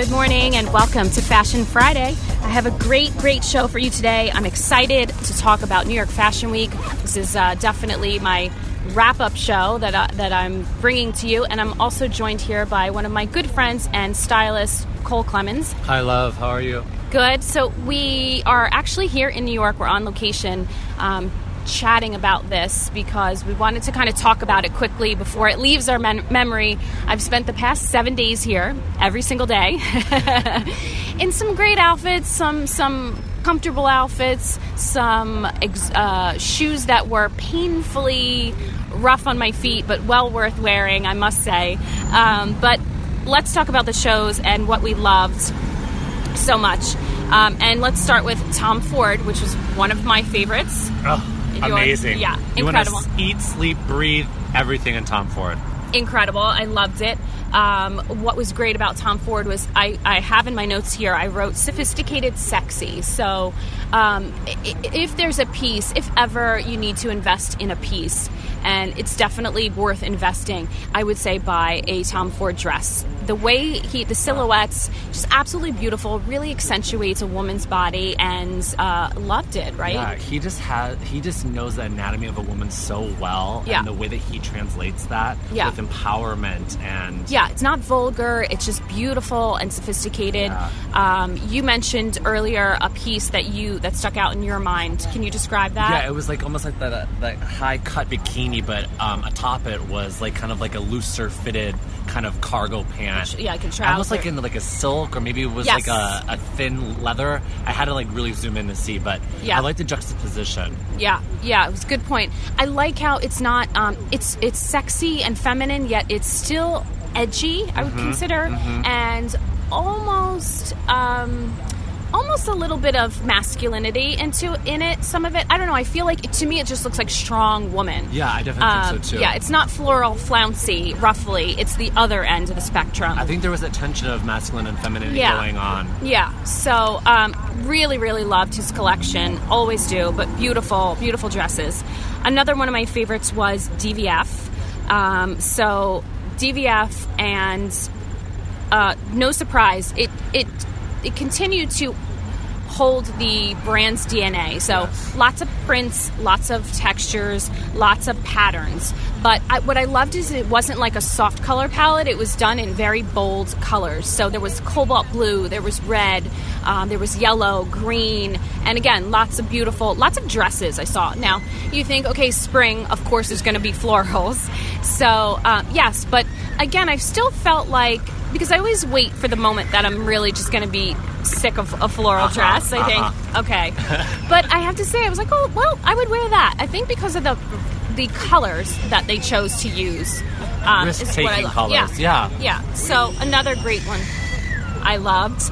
Good morning and welcome to Fashion Friday. I have a great, great show for you today. I'm excited to talk about New York Fashion Week. This is uh, definitely my wrap up show that, uh, that I'm bringing to you, and I'm also joined here by one of my good friends and stylist, Cole Clemens. Hi, love. How are you? Good. So, we are actually here in New York. We're on location. Um, chatting about this because we wanted to kind of talk about it quickly before it leaves our men- memory. I've spent the past seven days here, every single day, in some great outfits, some some comfortable outfits, some uh, shoes that were painfully rough on my feet, but well worth wearing, I must say. Um, but let's talk about the shows and what we loved so much. Um, and let's start with Tom Ford, which was one of my favorites. Oh amazing. Yeah, you incredible. Want to eat, sleep, breathe everything in Tom Ford. Incredible. I loved it. Um, what was great about Tom Ford was I, I have in my notes here, I wrote sophisticated, sexy. So um, if there's a piece, if ever you need to invest in a piece, and it's definitely worth investing, I would say buy a Tom Ford dress the way he, the silhouettes, just absolutely beautiful. Really accentuates a woman's body, and uh, loved it. Right? Yeah, he just has. He just knows the anatomy of a woman so well, yeah. and the way that he translates that yeah. with empowerment and yeah, it's not vulgar. It's just beautiful and sophisticated. Yeah. Um, you mentioned earlier a piece that you that stuck out in your mind. Can you describe that? Yeah, it was like almost like that uh, that high cut bikini, but um, atop it was like kind of like a looser fitted kind of cargo pant. Yeah, I can trouser. Almost like in like a silk, or maybe it was yes. like a, a, thin leather. I had to like really zoom in to see, but yeah. I like the juxtaposition. Yeah, yeah, it was a good point. I like how it's not um, it's it's sexy and feminine, yet it's still edgy. I would mm-hmm, consider mm-hmm. and almost. Um, almost a little bit of masculinity into in it. Some of it, I don't know. I feel like to me, it just looks like strong woman. Yeah, I definitely um, think so too. Yeah, it's not floral flouncy, roughly. It's the other end of the spectrum. I think there was a tension of masculine and femininity yeah. going on. Yeah. So, um, really, really loved his collection. Always do, but beautiful, beautiful dresses. Another one of my favorites was DVF. Um, so, DVF and uh, no surprise, it it it continued to hold the brand's DNA. So yes. lots of prints, lots of textures, lots of patterns. But I, what I loved is it wasn't like a soft color palette. It was done in very bold colors. So there was cobalt blue, there was red, um, there was yellow, green, and again, lots of beautiful, lots of dresses I saw. Now you think, okay, spring, of course, is going to be florals. So uh, yes, but again, I still felt like because I always wait for the moment that I'm really just going to be sick of a floral uh-huh, dress. I think uh-huh. okay, but I have to say I was like, oh well, I would wear that. I think because of the the colors that they chose to use. Um, Risk-taking colors, yeah. yeah, yeah. So another great one I loved.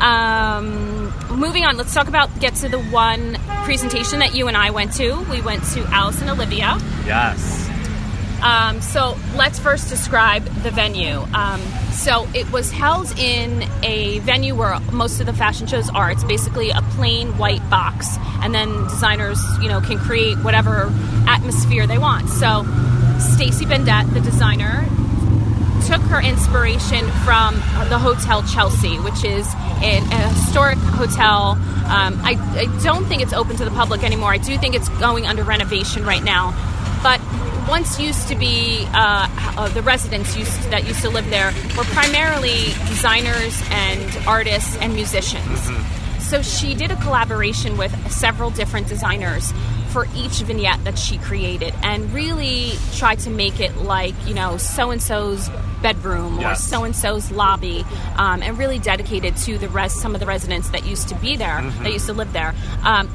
Um, moving on, let's talk about get to the one presentation that you and I went to. We went to Alice and Olivia. Yes. Um, so let's first describe the venue. Um, so it was held in a venue where most of the fashion shows are. It's basically a plain white box, and then designers, you know, can create whatever atmosphere they want. So Stacey Bendet, the designer, took her inspiration from the Hotel Chelsea, which is an, a historic hotel. Um, I, I don't think it's open to the public anymore. I do think it's going under renovation right now, but once used to be uh, uh, the residents used to, that used to live there were primarily designers and artists and musicians. Mm-hmm. So she did a collaboration with several different designers for each vignette that she created and really tried to make it like, you know, so and so's bedroom yes. or so and so's lobby, um, and really dedicated to the res- some of the residents that used to be there, mm-hmm. that used to live there. Um,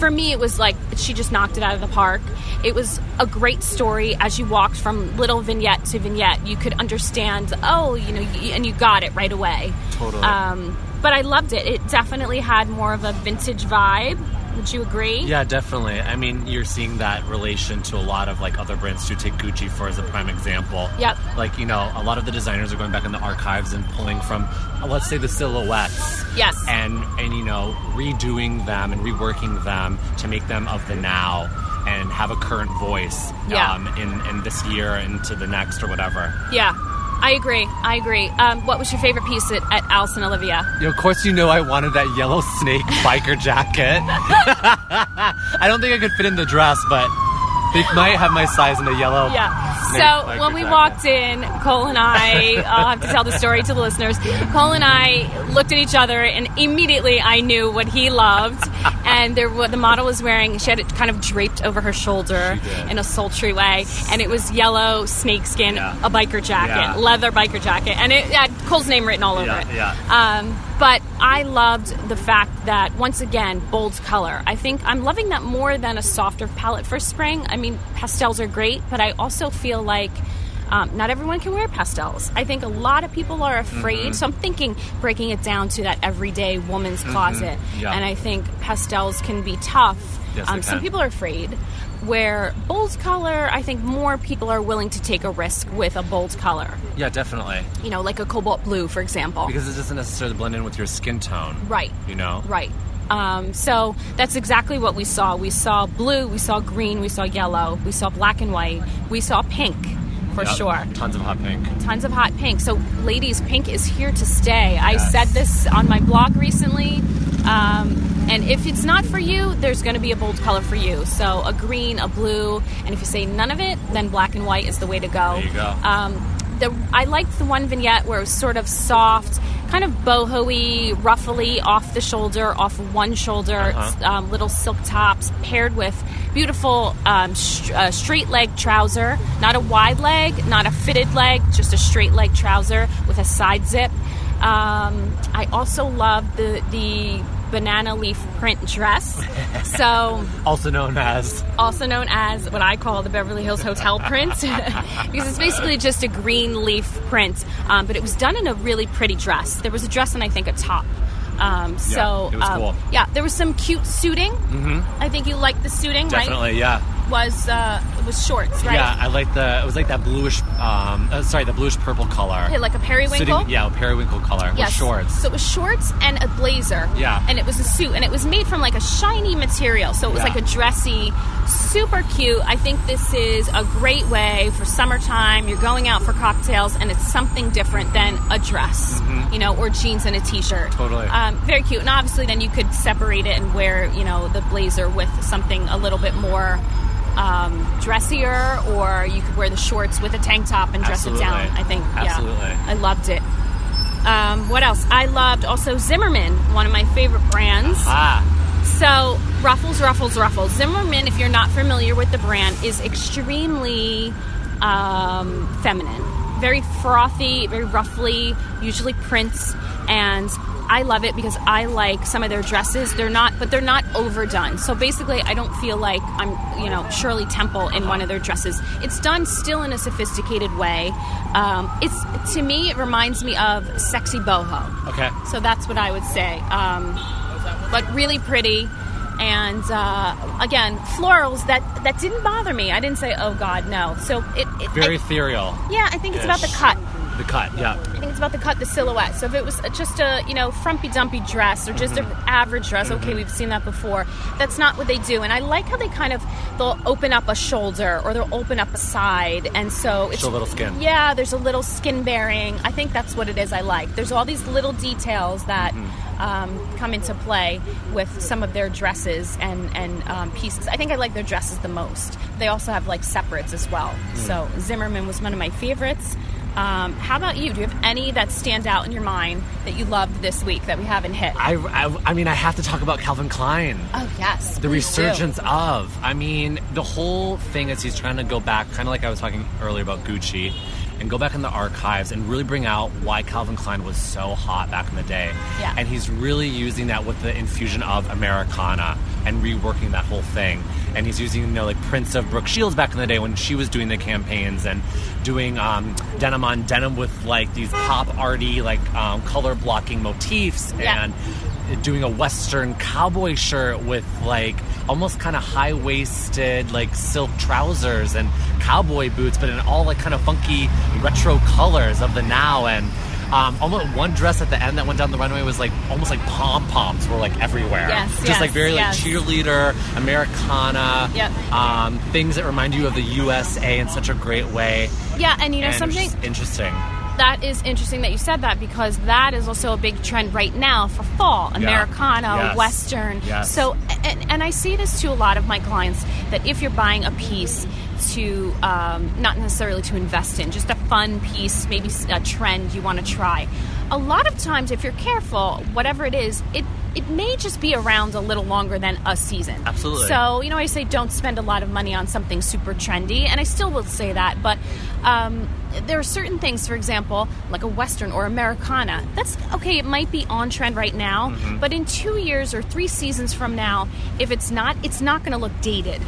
for me, it was like she just knocked it out of the park. It was a great story. As you walked from little vignette to vignette, you could understand. Oh, you know, and you got it right away. Totally. Um, but I loved it. It definitely had more of a vintage vibe. Would you agree? Yeah, definitely. I mean, you're seeing that relation to a lot of like other brands too. Take Gucci for as a prime example. Yep. Like you know, a lot of the designers are going back in the archives and pulling from, uh, let's say, the silhouettes. Yes. And and you know, redoing them and reworking them to make them of the now and have a current voice. Yeah. Um, in in this year and to the next or whatever. Yeah. I agree. I agree. Um, what was your favorite piece at, at Alice and Olivia? You know, of course, you know I wanted that yellow snake biker jacket. I don't think I could fit in the dress, but they might have my size in the yellow. Yeah. So when we walked in, Cole and I, I'll have to tell the story to the listeners. Cole and I looked at each other, and immediately I knew what he loved. And there, wa- the model was wearing, she had it kind of draped over her shoulder in a sultry way, and it was yellow snakeskin, Yeah. a biker jacket, Yeah. leather biker jacket, and it had Cole's name written all over Yeah, it. yeah. Um, but I loved the fact that once again, bold color. I think I'm loving that more than a softer palette for spring. I mean, pastels are great, but I also feel like. Um, not everyone can wear pastels. I think a lot of people are afraid. Mm-hmm. So I'm thinking breaking it down to that everyday woman's closet. Mm-hmm. Yeah. And I think pastels can be tough. Yes, um, some people are afraid. Where bold color, I think more people are willing to take a risk with a bold color. Yeah, definitely. You know, like a cobalt blue, for example. Because it doesn't necessarily blend in with your skin tone. Right. You know? Right. Um, so that's exactly what we saw. We saw blue, we saw green, we saw yellow, we saw black and white, we saw pink for Yep. sure. Tons of hot pink. Tons of hot pink. So, ladies, pink is here to stay. I said this on my blog recently. Um, and if it's not for you, there's going to be a bold color for you. So, a green, a blue, and if you say none of it, then black and white is the way to go. There you go. Um, the, I liked the one vignette where it was sort of soft, kind of boho-y, ruffly, off the shoulder, off one shoulder, Uh-huh. um, little silk tops paired with beautiful um, sh- uh, straight leg trouser, not a wide leg, not a fitted leg, just a straight leg trouser with a side zip. Um, I also love the the banana leaf print dress. so Also known as. also known as what I call the Beverly Hills Hotel print, because it's basically just a green leaf print, um, but it was done in a really pretty dress. There was a dress and I think a top. Um, so it was um, cool. yeah, there was some cute suiting. Mm-hmm. I think you liked the suiting, right? Definitely, yeah. Was uh, it was shorts, right? Yeah, I like the. It was like that bluish. Um, uh, sorry, the bluish purple color. Okay, like a periwinkle. Sitting- yeah, periwinkle color with shorts. So it was shorts and a blazer. Yeah. And it was a suit, and it was made from like a shiny material. So it was Yeah. like a dressy, super cute. I think this is a great way for summertime. You're going out for cocktails, and it's something different than a dress, you know, or jeans and a t-shirt. Mm-hmm. Totally. Um, very cute. And obviously, then you could separate it and wear, you know, the blazer with something a little bit more. Um, dressier, or you could wear the shorts with a tank top and dress Absolutely. it down. I think, Absolutely. yeah, I loved it. Um, what else? I loved also Zimmermann, one of my favorite brands. Ah, So, Ruffles, Ruffles, Ruffles. Zimmermann, if you're not familiar with the brand, is extremely um, feminine. Very frothy, very roughly, usually prints. And I love it because I like some of their dresses. They're not, but they're not overdone. So basically, I don't feel like I'm, you know, Shirley Temple in one of their dresses. It's done still in a sophisticated way. Um, it's to me, it reminds me of sexy boho. okay. So that's what I would say. Um, but really pretty. And uh, again, florals that that didn't bother me. I didn't say, "Oh God, no." So it, it Very I- ethereal. yeah, I think it's about the cut. The cut, yeah. I think it's about the cut, the silhouette. So if it was just a you know frumpy dumpy dress or just Mm-hmm. an average dress, okay, we've seen that before. That's not what they do, and I like how they kind of they'll open up a shoulder or they'll open up a side, and so it's Show a little skin. Yeah, there's a little skin bearing. I think that's what it is. I like. There's all these little details that. Mm-hmm. Um, come into play with some of their dresses and and um, pieces. I think I like their dresses the most. They also have like separates as well. Mm. So Zimmermann was one of my favorites. Um, how about you? Do you have any that stand out in your mind that you loved this week that we haven't hit? I, I, I mean, I have to talk about Calvin Klein. oh yes, the please do. resurgence of. I mean, the whole thing is he's trying to go back, kind of like I was talking earlier about Gucci, and go back in the archives and really bring out why Calvin Klein was so hot back in the day. Yeah. And he's really using that with the infusion of Americana and reworking that whole thing. And he's using, you know, like prints of Brooke Shields back in the day when she was doing the campaigns and doing um, denim on denim with like these pop arty, like um, color blocking motifs Yeah. and doing a western cowboy shirt with like almost kind of high waisted like silk trousers and cowboy boots, but in all like kind of funky retro colors of the now and. Um, almost one dress at the end that went down the runway was like almost like pom poms were like everywhere. Yes, just yes, like very like yes. cheerleader, Americana. Yep. Um, things that remind you of the USA in such a great way. Yeah, and you know and something. just interesting. That is interesting that you said that because that is also a big trend right now for fall Americana, Yes. Western. Yes. So, and, and I see this to a lot of my clients that if you're buying a piece to um, not necessarily to invest in, just a fun piece, maybe a trend you want to try. A lot of times, if you're careful, whatever it is, it it may just be around a little longer than a season. Absolutely. So you know, I say don't spend a lot of money on something super trendy, and I still will say that. But um, there are certain things, for example, like a Western or Americana. That's okay. It might be on trend right now, Mm-hmm. but in two years or three seasons from now, if it's not, it's not going to look dated.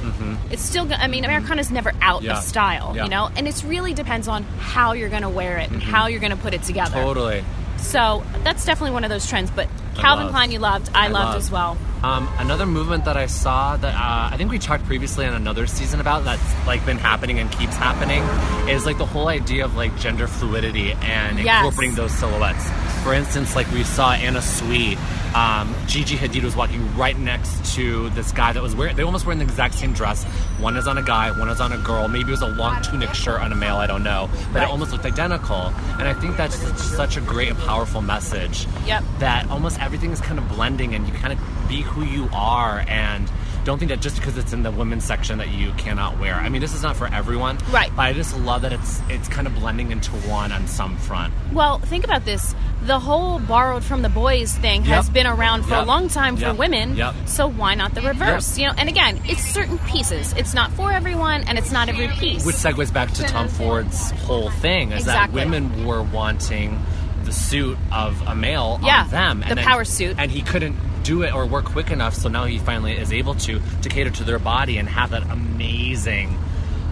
It's still. I mean, Americana's never out Mm-hmm. Yeah. of style, Yeah. you know, and it really depends on how you're going to wear it and how you're going to put it together. Mm-hmm. Totally. So that's definitely one of those trends. But Calvin. Klein, you loved. I, I loved love. as well. Um, another movement that I saw that uh, I think we talked previously on another season about that's like been happening and keeps happening is like the whole idea of like gender fluidity and Yes. incorporating those silhouettes. For instance, like we saw Anna Sui, um, Gigi Hadid was walking right next to this guy that was wearing. They almost wearing the exact same dress. One is on a guy, one is on a girl. Maybe it was a long tunic shirt on a male. I don't know, but Right. it almost looked identical. And I think that's such, such a great and powerful message Yep. that almost everything is kind of blending and you kind of be who you are and don't think that just because it's in the women's section that you cannot wear. I mean, this is not for everyone, Right. But I just love that it's it's kind of blending into one on some front. Well, think about this. The whole borrowed from the boys thing has been around for a long time for Yep. women. Yep. So why not the reverse? You know, and again, it's certain pieces. It's not for everyone and it's not every piece. Which segues back to Tom Ford's whole thing is Exactly. that women were wanting the suit of a male Yeah, on them, the power suit. and he couldn't do it or work quick enough. So now he finally is able to to cater to their body and have that amazing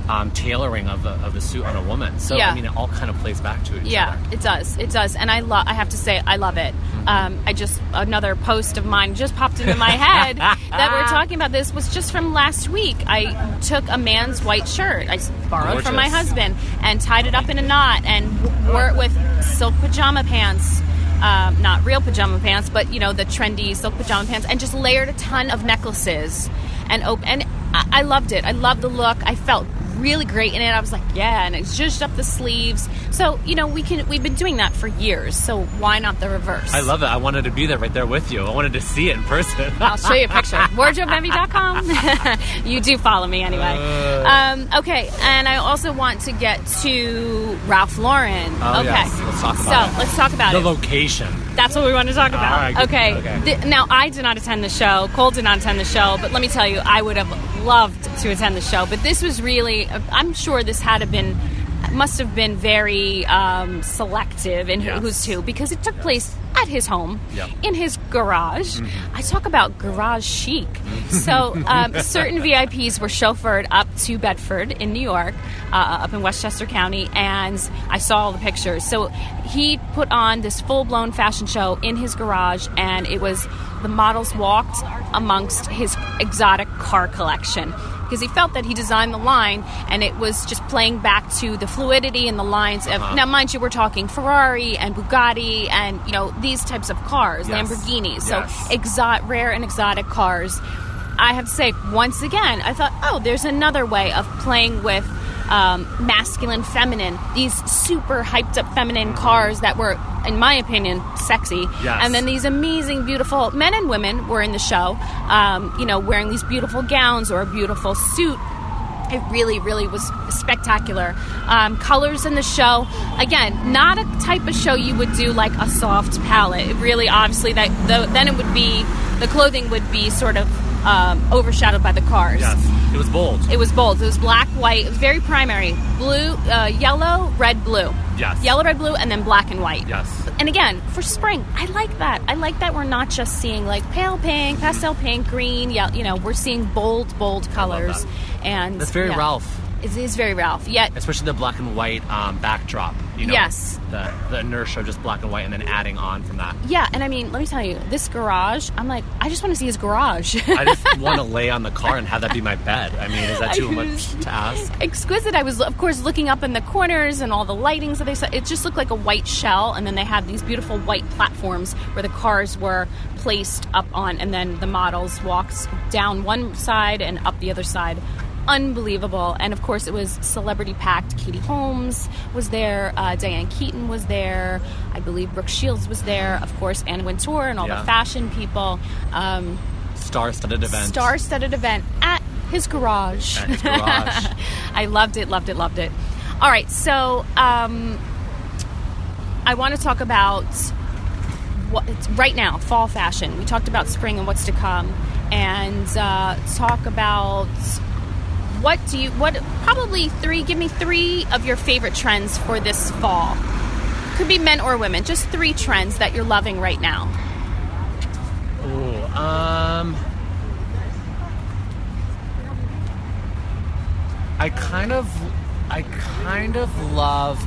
um, tailoring of the of the suit on a woman. So Yeah. I mean, it all kind of plays back to each yeah, other. it does. It does. And I love I have to say I love it. Mm-hmm. Um, I just another post of mine just popped into my head that we're talking about this was just from last week. I took a man's white shirt. I borrowed from my husband and tied it up in a knot and wore it with silk pajama pants. Um, not real pajama pants, but you know the trendy silk pajama pants, and just layered a ton of necklaces and open. And I, I loved it. I loved the look. I felt really great in it. I was like, yeah, and it's just up the sleeves. So you know we can we've been doing that for years. So why not the reverse? I love it. I wanted to be there right there with you. I wanted to see it in person. I'll show you a picture. WardrobeEnvy.com. you do follow me anyway. Uh. Um, okay, and I also want to get to Ralph Lauren. Oh, okay, yes. Let's talk so about it. let's talk about the it. location. That's what we want to talk about. Right, okay. Okay. Th- now, I did not attend the show. Cole did not attend the show, but let me tell you, I would have loved to attend the show. But this was really, I'm sure this had to been, must have been very um, selective in Yes. who's who because it took place at his home, Yep. in his garage. I talk about garage chic. so, um, certain VIPs were chauffeured up to Bedford in New York, uh, up in Westchester County, and I saw all the pictures. So, he put on this full blown fashion show in his garage, and it was the models walked amongst his exotic car collection because he felt that he designed the line and it was just playing back to the fluidity and the lines of uh-huh. now mind you we're talking ferrari and bugatti and you know these types of cars Yes. lamborghinis so Yes. exotic rare and exotic cars i have to say once again i thought oh there's another way of playing with um, masculine feminine these super hyped up feminine cars that were in my opinion sexy Yes. and then these amazing, beautiful men and women were in the show, um, you know, wearing these beautiful gowns or a beautiful suit. It really, really was spectacular. Um, colors in the show, again, not a type of show you would do like a soft palette. It really, obviously, that the, then it would be the clothing would be sort of um, overshadowed by the cars. Yes, it was bold. It was bold. It was black, white. It was very primary. Blue, uh, yellow, red, blue. Yes. Yellow, red, blue, and then black and white. Yes. And again, for spring, I like that. I like that we're not just seeing like pale pink, pastel pink, green. Yeah, you know, we're seeing bold, bold colors. that. And That's very yeah. Ralph. It is very Ralph. Yet, especially the black and white um, backdrop. You know, Yes. the the inertia of just black and white, and then adding on from that. yeah. And I mean, let me tell you, this garage. I'm like, I just want to see his garage. I just want to lay on the car and have that be my bed. I mean, is that too much to ask? exquisite. I was, of course, looking up in the corners and all the lightings that they saw. It just looked like a white shell, and then they had these beautiful white platforms where the cars were placed up on, and then the models walked down one side and up the other side. Unbelievable. And of course, it was celebrity packed. Katie Holmes was there, uh, Diane Keaton was there, I believe Brooke Shields was there, of course, Anna Wintour and all Yeah. the fashion people. Um, Star-studded event. Star studded event at his garage. At his garage. I loved it, loved it, loved it. All right, so um, I want to talk about what it's right now, fall fashion. We talked about spring and what's to come, and uh, talk about what do you what probably three. Give me three of your favorite trends for this fall. Could be men or women. Just three trends that you're loving right now. Ooh, um, I kind of, I kind of love.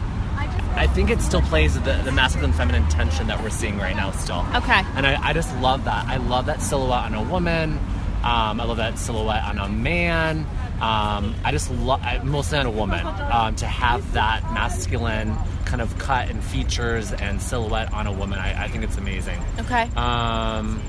I think it still plays the, the masculine feminine tension that we're seeing right now still. Okay. And I, I just love that. I love that silhouette on a woman. Um, I love that silhouette on a man. Um, I just love, mostly on a woman, um, to have that masculine kind of cut and features and silhouette on a woman. I, I think it's amazing. Okay. Um,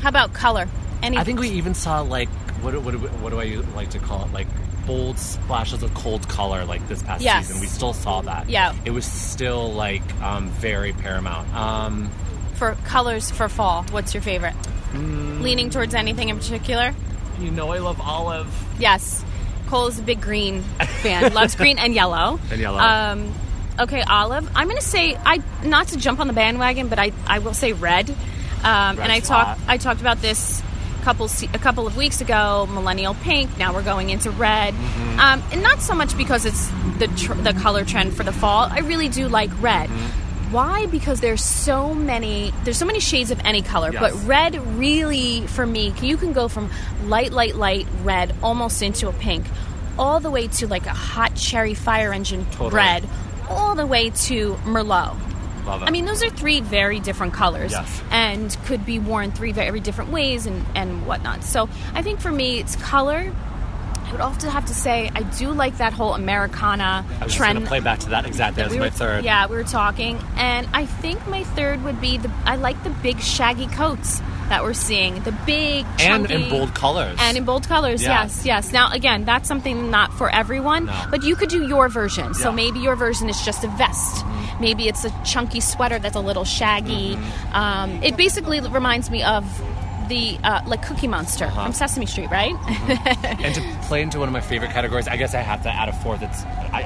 How about color? Any? I think we even saw like what what what do I like to call it like bold splashes of cold color like this past Yes. season. We still saw that. Yeah. it was still like um, very paramount. Um, for colors for fall. What's your favorite? Mm. Leaning towards anything in particular? you know, I love olive. Yes. Cole is a big green fan. Loves green and yellow. And yellow. Um, okay, olive. I'm going to say I not to jump on the bandwagon, but I, I will say red. Um, and I talked. I talked about this couple a couple of weeks ago. Millennial pink. Now we're going into red, Mm-hmm. um, and not so much because it's the tr- the color trend for the fall. I really do like red. Mm-hmm. Why? Because there's so many there's so many shades of any color, Yes. but red really for me you can go from light light light red almost into a pink all the way to like a hot cherry fire engine Totally. red all the way to merlot i mean those are three very different colors Yes. and could be worn three very different ways and, and whatnot so i think for me it's color i would also have to say i do like that whole americana I was trend going to play back to that exactly as we my were, third. Yeah, we were talking, and I think my third would be the. I like the big shaggy coats that we're seeing. The big and in bold colors. and in bold colors. Yeah. Yes, yes. Now again, that's something not for everyone, No. but you could do your version. So maybe your version is just a vest. Maybe it's a chunky sweater that's a little shaggy. Mm-hmm. Um, it basically reminds me of the uh, like Cookie Monster Uh-huh. from Sesame Street, right? and to play into one of my favorite categories, I guess I have to add a fourth. It's I,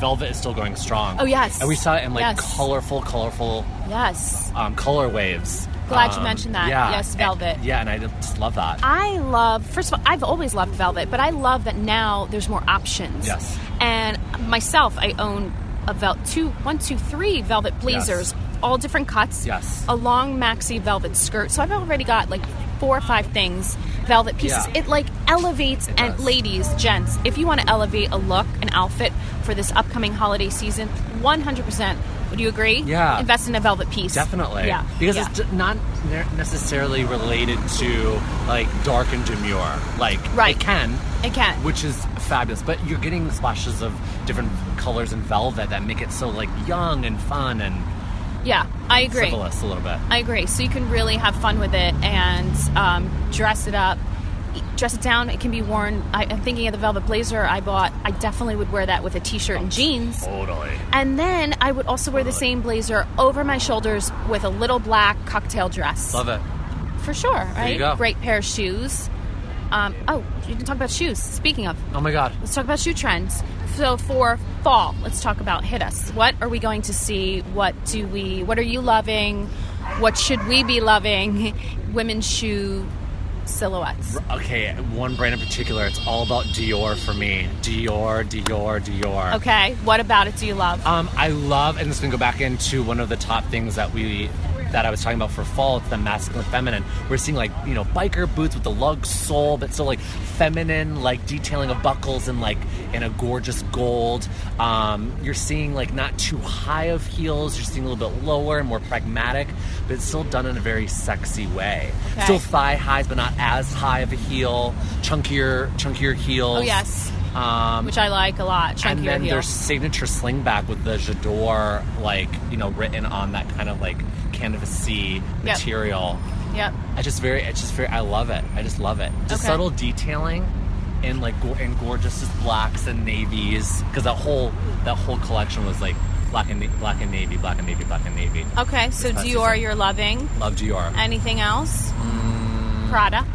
Velvet is still going strong. Oh, yes. and we saw it in like Yes. colorful, colorful yes. um, color waves. Glad you Um, mentioned that. Yeah, Yes, and- Velvet. yeah, and I just love that. I love, first of all, I've always loved velvet, but I love that now there's more options. Yes. And myself, I own a vel- two, one, two, three velvet blazers, all different cuts. Yes. A long maxi velvet skirt. So I've already got like four or five things, velvet pieces. Yeah. It like elevates, It and does. ladies, gents, if you want to elevate a look, an outfit for this upcoming holiday season, 100%. Would you agree? Yeah. Invest in a velvet piece. Definitely. Yeah. Because Yeah. it's not necessarily related to like dark and demure. Like Right. it can, It can. which is fabulous. But you're getting splashes of different colors and velvet that make it so like young and fun and yeah, I agree. frivolous a little bit. I agree. So you can really have fun with it and um, dress it up, dress it down. It can be worn. I, I'm thinking of the velvet blazer I bought. I definitely would wear that with a t-shirt and jeans. Totally. And then I would also wear the same blazer over my shoulders with a little black cocktail dress. Love it. For sure, right? you go. Great pair of shoes. Um, oh, you didn't talk about shoes. Speaking of, Oh my god. let's talk about shoe trends. So for fall, let's talk about hit us. What are we going to see? What do we? What are you loving? What should we be loving? Women's shoe silhouettes. Okay, one brand in particular. It's all about Dior for me. Dior, Dior, Dior. Okay, what about it do you love? Um, I love, and this to go back into one of the top things that we that I was talking about for fall. It's the masculine, feminine. We're seeing like you know biker boots with the lug sole, but still like feminine, like detailing of buckles and like in a gorgeous gold. Um, you're seeing like not too high of heels. You're seeing a little bit lower and more pragmatic, but it's still done in a very sexy way. Okay. Still thigh highs, but not as high of a heel. Chunkier, chunkier heels. Oh, yes. Um, Which I like a lot. Chunkier and then heel. there's signature slingback with the J'Adior, like you know, written on that kind of like canvasy material. Yep. I just very, it's just very, I love it. I just love it. Just Okay. subtle detailing in like in gorgeous blacks and navies because that whole that whole collection was like black and black and navy, black and navy, black and navy. Okay, so Dior, you're loving. Love Dior. Anything else? Mm. Prada.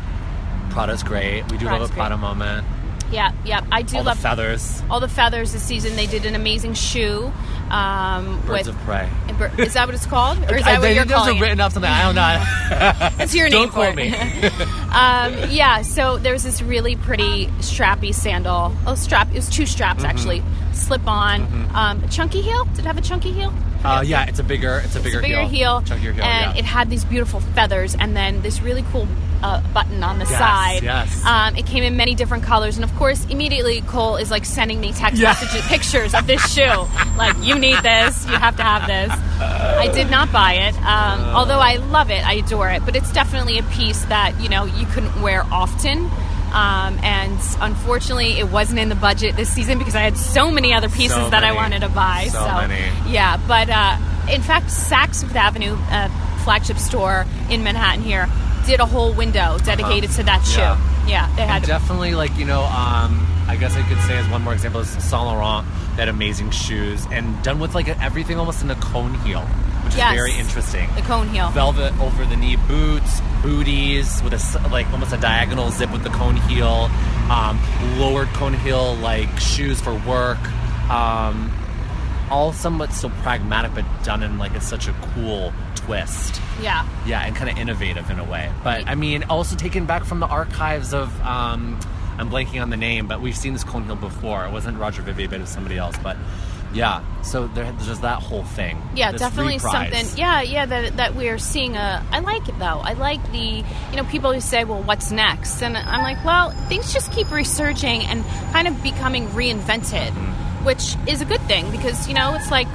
Prada's great. We do Prada's love a Prada moment. Yeah, yeah. I do All love the feathers, all the feathers this season. They did an amazing shoe. Um, birds with, of prey. Is that what it's called, or is I that what you're calling are written up something. I don't know. That's your name Don't it. me. um, yeah, so there's this really pretty strappy sandal. Oh, strap. It was two straps Mm-hmm. actually. Slip on. Um, a chunky heel. Did it have a chunky heel? Uh, yeah, it's a bigger, it's a bigger, It's a bigger heel, chunkier heel. and yeah. it had these beautiful feathers, and then this really cool uh, button on the Yes, side. yes. Um, it came in many different colors, and of course, immediately Cole is like sending me text Yeah. messages, pictures of this shoe. like, you need this. You have to have this. I did not buy it, um, although I love it. I adore it, but it's definitely a piece that you know you couldn't wear often. Um, and unfortunately, it wasn't in the budget this season because I had so many other pieces So that I wanted to buy. So many. Yeah, but uh, in fact, Saks Fifth Avenue uh, flagship store in Manhattan here did a whole window dedicated to that shoe. Uh-huh. Yeah. Yeah, they had. Definitely, like you know, um, I guess I could say as one more example is Saint Laurent. They had amazing shoes and done with like everything almost in a cone heel, which Yes. is very interesting. the cone heel. Velvet over the knee boots, booties with a like almost a diagonal zip with the cone heel, um, lowered cone heel like shoes for work. Um, all somewhat still pragmatic, but done in like it's such a cool twist. Yeah. Yeah, and kind of innovative in a way. But I mean, also taken back from the archives of. Um, I'm blanking on the name, but we've seen this cone heel before. It wasn't Roger Vivier, but it was somebody else. But yeah, so there, there's that whole thing. Yeah, definitely reprise. something. Yeah, yeah, that, that we're seeing a. I like it though. I like the, you know, people who say, well, what's next? And I'm like, well, things just keep resurging and kind of becoming reinvented, Mm-hmm. which is a good thing because, you know, it's like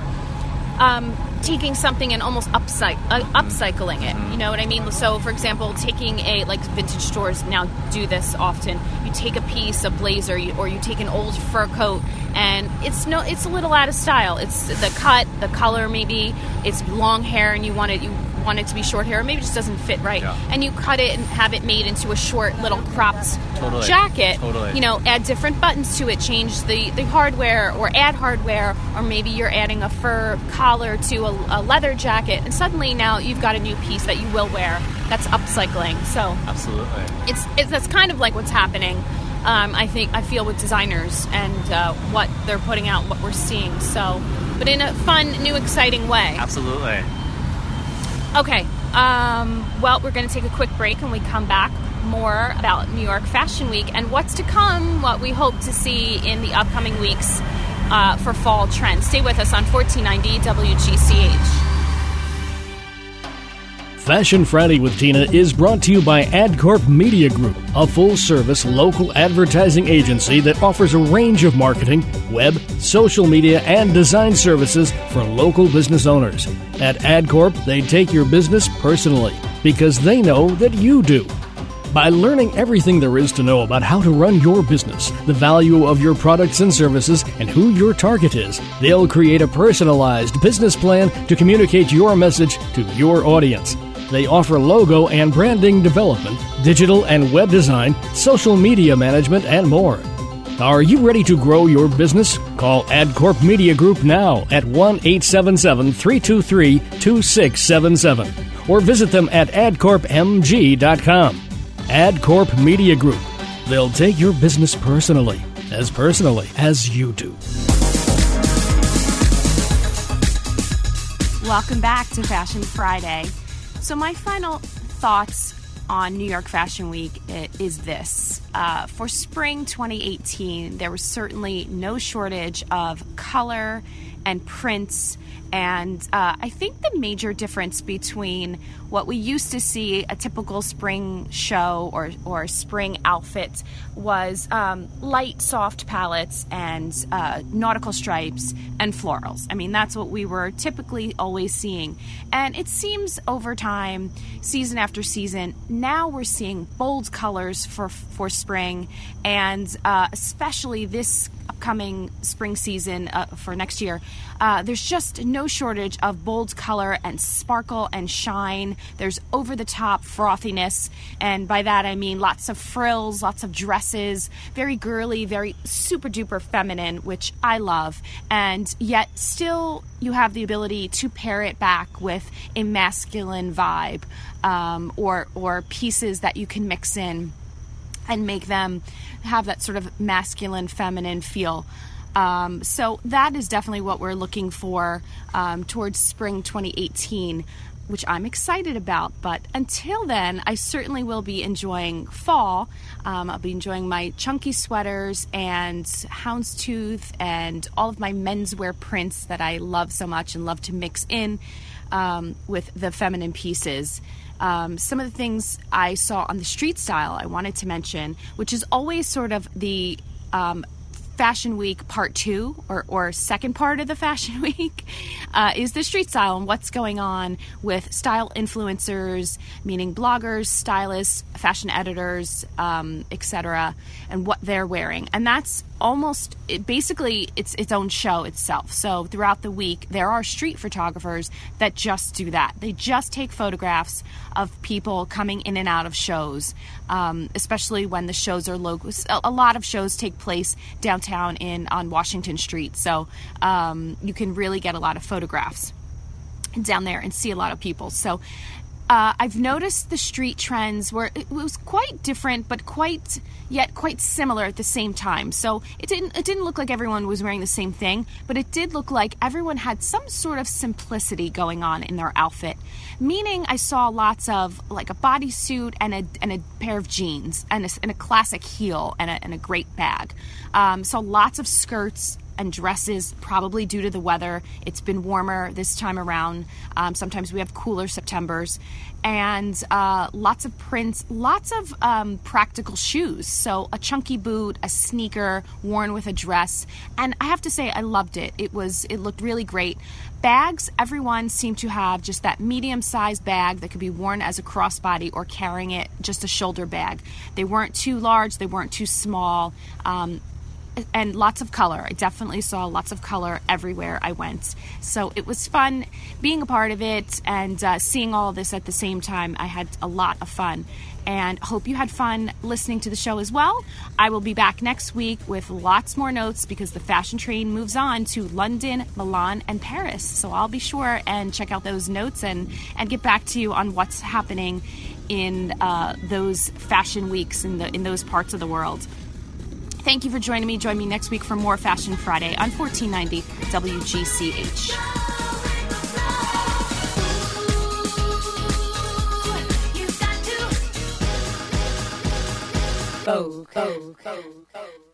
um, taking something and almost upcy- uh, upcycling it. You know what I mean? So, for example, taking a like vintage stores now do this often. You take a piece, a blazer, you, or you take an old fur coat, and it's no, it's a little out of style. It's the cut, the color, maybe it's long hair, and you want it, you want it to be short hair, or maybe it just doesn't fit right, Yeah. and you cut it and have it made into a short little cropped Totally. jacket. Totally. You know, add different buttons to it, change the, the hardware, or add hardware, or maybe you're adding a fur collar to a, a leather jacket, and suddenly now you've got a new piece that you will wear. That's upcycling. So Absolutely. it's, it's that's kind of like what's happening. Um, I think I feel with designers and uh, what they're putting out, what we're seeing. So, but in a fun, new, exciting way. Absolutely. Okay. Um, well, we're going to take a quick break and we come back more about New York Fashion Week and what's to come, what we hope to see in the upcoming weeks uh, for fall trends. Stay with us on 1490 WGCH. Fashion Friday with Tina is brought to you by AdCorp Media Group, a full service local advertising agency that offers a range of marketing, web, social media, and design services for local business owners. At AdCorp, they take your business personally because they know that you do. By learning everything there is to know about how to run your business, the value of your products and services, and who your target is, they'll create a personalized business plan to communicate your message to your audience. They offer logo and branding development, digital and web design, social media management, and more. Are you ready to grow your business? Call AdCorp Media Group now at 1 877 323 2677 or visit them at adcorpmg.com. AdCorp Media Group. They'll take your business personally, as personally as you do. Welcome back to Fashion Friday. So, my final thoughts on New York Fashion Week is this. Uh, for spring 2018, there was certainly no shortage of color and prints. And uh, I think the major difference between what we used to see a typical spring show or, or spring outfit was um, light, soft palettes and uh, nautical stripes and florals. I mean, that's what we were typically always seeing. And it seems over time, season after season, now we're seeing bold colors for, for spring, and uh, especially this upcoming spring season uh, for next year. Uh, there's just no shortage of bold color and sparkle and shine There's over the top frothiness, and by that I mean lots of frills, lots of dresses, very girly, very super duper feminine, which I love. And yet, still, you have the ability to pair it back with a masculine vibe um, or, or pieces that you can mix in and make them have that sort of masculine, feminine feel. Um, so that is definitely what we're looking for um, towards spring 2018 which I'm excited about. But until then, I certainly will be enjoying fall. Um, I'll be enjoying my chunky sweaters and houndstooth and all of my menswear prints that I love so much and love to mix in um, with the feminine pieces. Um, some of the things I saw on the street style I wanted to mention, which is always sort of the um, Fashion Week part two or, or second part of the Fashion Week uh, is the street style and what's going on with style influencers, meaning bloggers, stylists, fashion editors, um, etc., and what they're wearing. And that's almost it, basically it's its own show itself. So throughout the week, there are street photographers that just do that. They just take photographs of people coming in and out of shows, um, especially when the shows are local. A lot of shows take place downtown in on Washington Street, so um, you can really get a lot of photographs down there and see a lot of people. So uh, I've noticed the street trends where it was quite different, but quite yet quite similar at the same time. So it didn't it didn't look like everyone was wearing the same thing, but it did look like everyone had some sort of simplicity going on in their outfit. Meaning, I saw lots of like a bodysuit and a and a pair of jeans and a, and a classic heel and a, and a great bag. Um, so lots of skirts and dresses, probably due to the weather. It's been warmer this time around. Um, sometimes we have cooler Septembers. And uh, lots of prints, lots of um, practical shoes. So, a chunky boot, a sneaker worn with a dress. And I have to say, I loved it. It was, it looked really great. Bags, everyone seemed to have just that medium sized bag that could be worn as a crossbody or carrying it just a shoulder bag. They weren't too large, they weren't too small. Um, and lots of color. I definitely saw lots of color everywhere I went. So it was fun being a part of it and uh, seeing all this at the same time. I had a lot of fun and hope you had fun listening to the show as well. I will be back next week with lots more notes because the fashion train moves on to London, Milan, and Paris. So I'll be sure and check out those notes and, and get back to you on what's happening in uh, those fashion weeks in, the, in those parts of the world. Thank you for joining me. Join me next week for more Fashion Friday on 1490 WGCH. Oh, oh, oh.